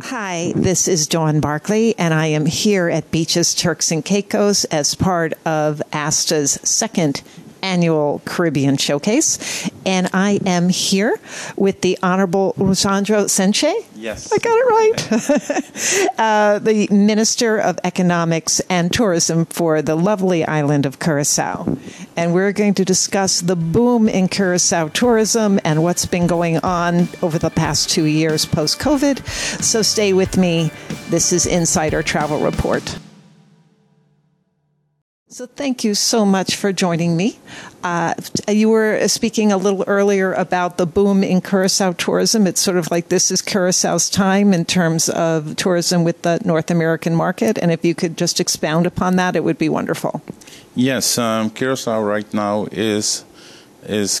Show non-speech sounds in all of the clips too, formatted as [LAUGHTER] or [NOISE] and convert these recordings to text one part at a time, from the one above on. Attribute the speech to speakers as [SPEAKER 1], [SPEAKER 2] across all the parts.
[SPEAKER 1] Hi, this is Dawn Barclay, and I am here at Beaches Turks and Caicos as part of ASTA's second annual Caribbean Showcase. And I am here with the Honorable Ruisandro Cjintje.
[SPEAKER 2] Yes.
[SPEAKER 1] I got it right. [LAUGHS] uh, the Minister of Economics and Tourism for the lovely island of Curacao. And we're going to discuss the boom in Curacao tourism and what's been going on over the past two years post COVID. So stay with me. This is Insider Travel Report. So, thank you so much for joining me. Uh, you were speaking a little earlier about the boom in Curacao tourism. It's sort of like this is Curacao's time in terms of tourism with the North American market. And if you could just expound upon that, it would be wonderful.
[SPEAKER 2] Yes, um, Curacao right now is is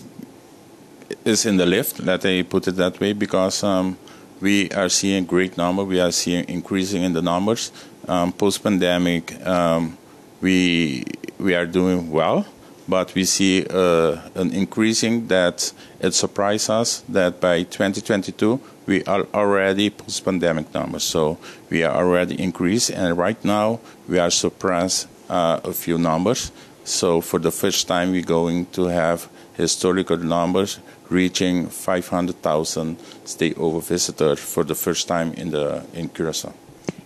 [SPEAKER 2] is in the lift. Let me put it that way, because um, we are seeing great number. We are seeing increasing in the numbers. Um, Post pandemic um, we we are doing well, but we see uh, an increasing that it surprised us that by 2022 we are already post-pandemic numbers. So we are already increased, and right now we are surpassed uh, a few numbers. So for the first time, we're going to have historical numbers reaching 500,000 stay over visitors for the first time in the in Curacao.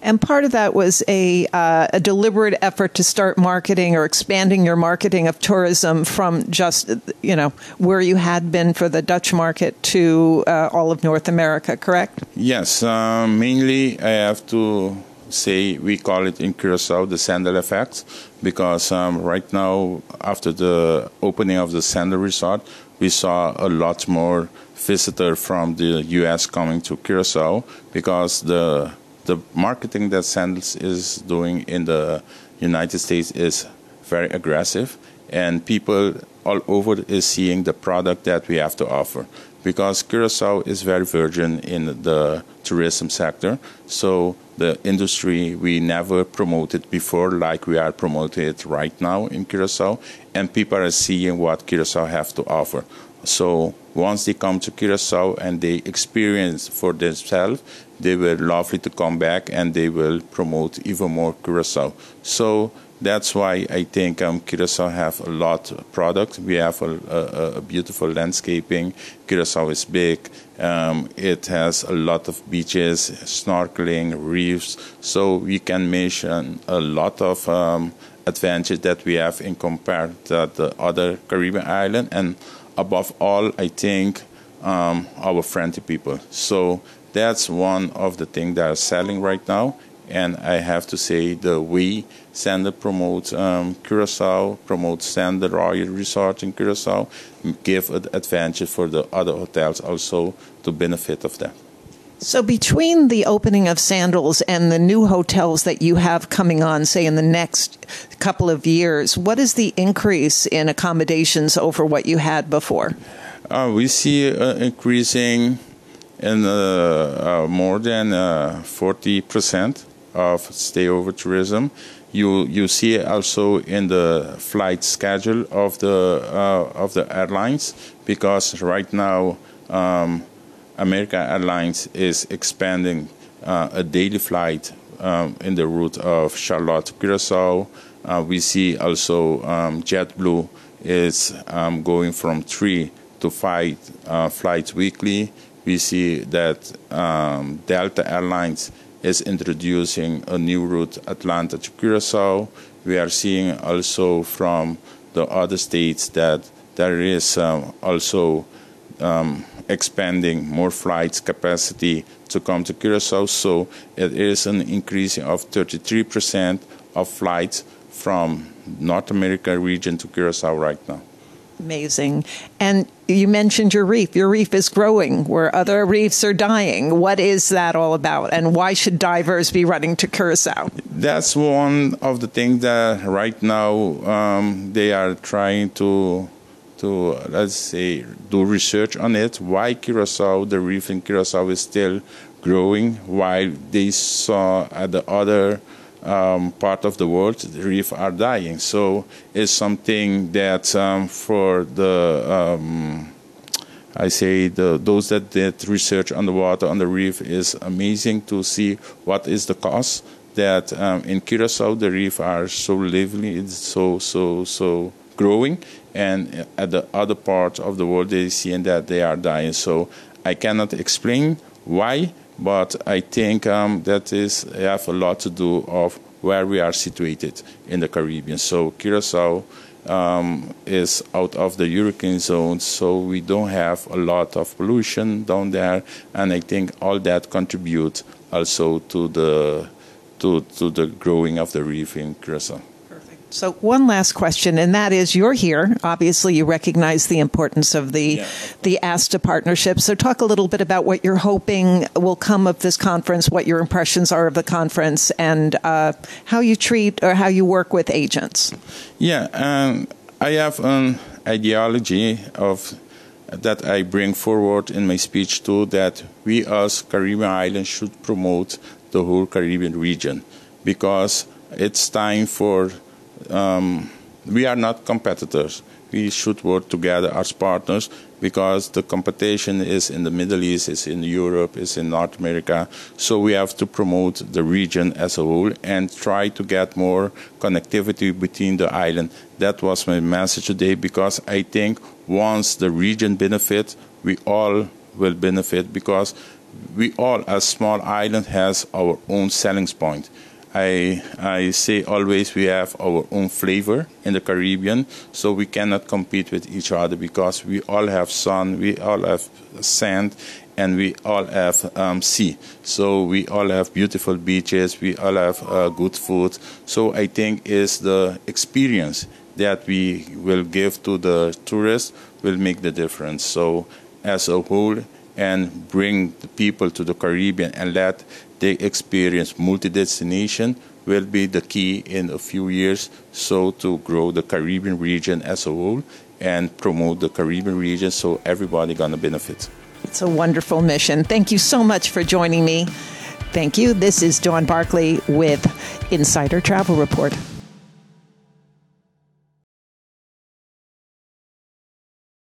[SPEAKER 1] And part of that was a, uh, a deliberate effort to start marketing or expanding your marketing of tourism from just, you know, where you had been for the Dutch market to uh, all of North America, correct?
[SPEAKER 2] Yes. Um, mainly, I have to say we call it in Curacao the Sandal effect because um, right now, after the opening of the Sandal Resort, we saw a lot more visitor from the U.S. coming to Curacao because the the marketing that Sandals is doing in the United States is very aggressive, and people all over is seeing the product that we have to offer. Because Curacao is very virgin in the tourism sector, so the industry we never promoted before like we are promoted right now in Curacao, and people are seeing what Curacao have to offer. So once they come to Curacao and they experience for themselves, they will lovely to come back and they will promote even more Curacao. So that's why I think um, Curacao have a lot of product. We have a, a, a beautiful landscaping. Curacao is big. Um, it has a lot of beaches, snorkeling, reefs. So we can mention a lot of um, advantage that we have in compared to the other Caribbean island. And above all, I think um, our friendly people. So that's one of the things that are selling right now. And I have to say, the we Sandal promote um, Curacao, promote Sandal Royal Resort in Curacao, give an advantage for the other hotels also to benefit of that.
[SPEAKER 1] So, between the opening of Sandals and the new hotels that you have coming on, say in the next couple of years, what is the increase in accommodations over what you had before?
[SPEAKER 2] Uh, we see uh, increasing in uh, uh more than 40% uh, of stayover tourism. You you see also in the flight schedule of the of the airlines because right now. Um, Airlines is expanding a daily flight um, in the route of Charlotte Curacao. Uh, we see also um, JetBlue is um, going from three to five uh, flights weekly. We see that um, Delta Airlines is introducing a new route Atlanta to Curacao. We are seeing also from the other states that there is um, also um, expanding more flights capacity to come to Curacao. So it is an increase of 33% of flights from North America region to Curacao right now.
[SPEAKER 1] Amazing. And you mentioned your reef. Your reef is growing where other reefs are dying. What is that all about? And why should divers be running to Curacao?
[SPEAKER 2] That's one of the things that right now um, they are trying to to let's say do research on it. Why Curacao, the reef in Curacao is still growing, while they saw at the other um, part of the world the reef are dying. So it's something that um, for the um, I say the, those that did research on the water on the reef is amazing to see what is the cost that um, in Curacao the reef are so lively, it's so so so growing, and at the other part of the world they see that they are dying. So I cannot explain why, but I think um, that is have a lot to do of where we are situated in the Caribbean. So Curacao um, is out of the hurricane zone, so we don't have a lot of pollution down there, and I think all that contribute also to the to, to the growing of the reef in Curacao.
[SPEAKER 1] So, one last question, and that is you're here. Obviously, you recognize the importance of the, yeah. the ASTA partnership. So, talk a little bit about what you're hoping will come of this conference, what your impressions are of the conference, and uh, how you treat or how you work with agents.
[SPEAKER 2] Yeah, um, I have an ideology of that I bring forward in my speech too that we as Caribbean islands should promote the whole Caribbean region because it's time for um, we are not competitors. We should work together as partners because the competition is in the Middle East, is in Europe, is in North America. So we have to promote the region as a whole and try to get more connectivity between the island. That was my message today because I think once the region benefits, we all will benefit because we all, as small island, has our own selling point. I, I say always we have our own flavor in the Caribbean, so we cannot compete with each other because we all have sun, we all have sand, and we all have um, sea. So we all have beautiful beaches, we all have uh, good food. So I think is the experience that we will give to the tourists will make the difference. So as a whole, and bring the people to the Caribbean and let they experience multi-destination will be the key in a few years so to grow the Caribbean region as a whole and promote the Caribbean region so everybody gonna benefit.
[SPEAKER 1] It's a wonderful mission. Thank you so much for joining me. Thank you. This is Dawn Barclay with Insider Travel Report.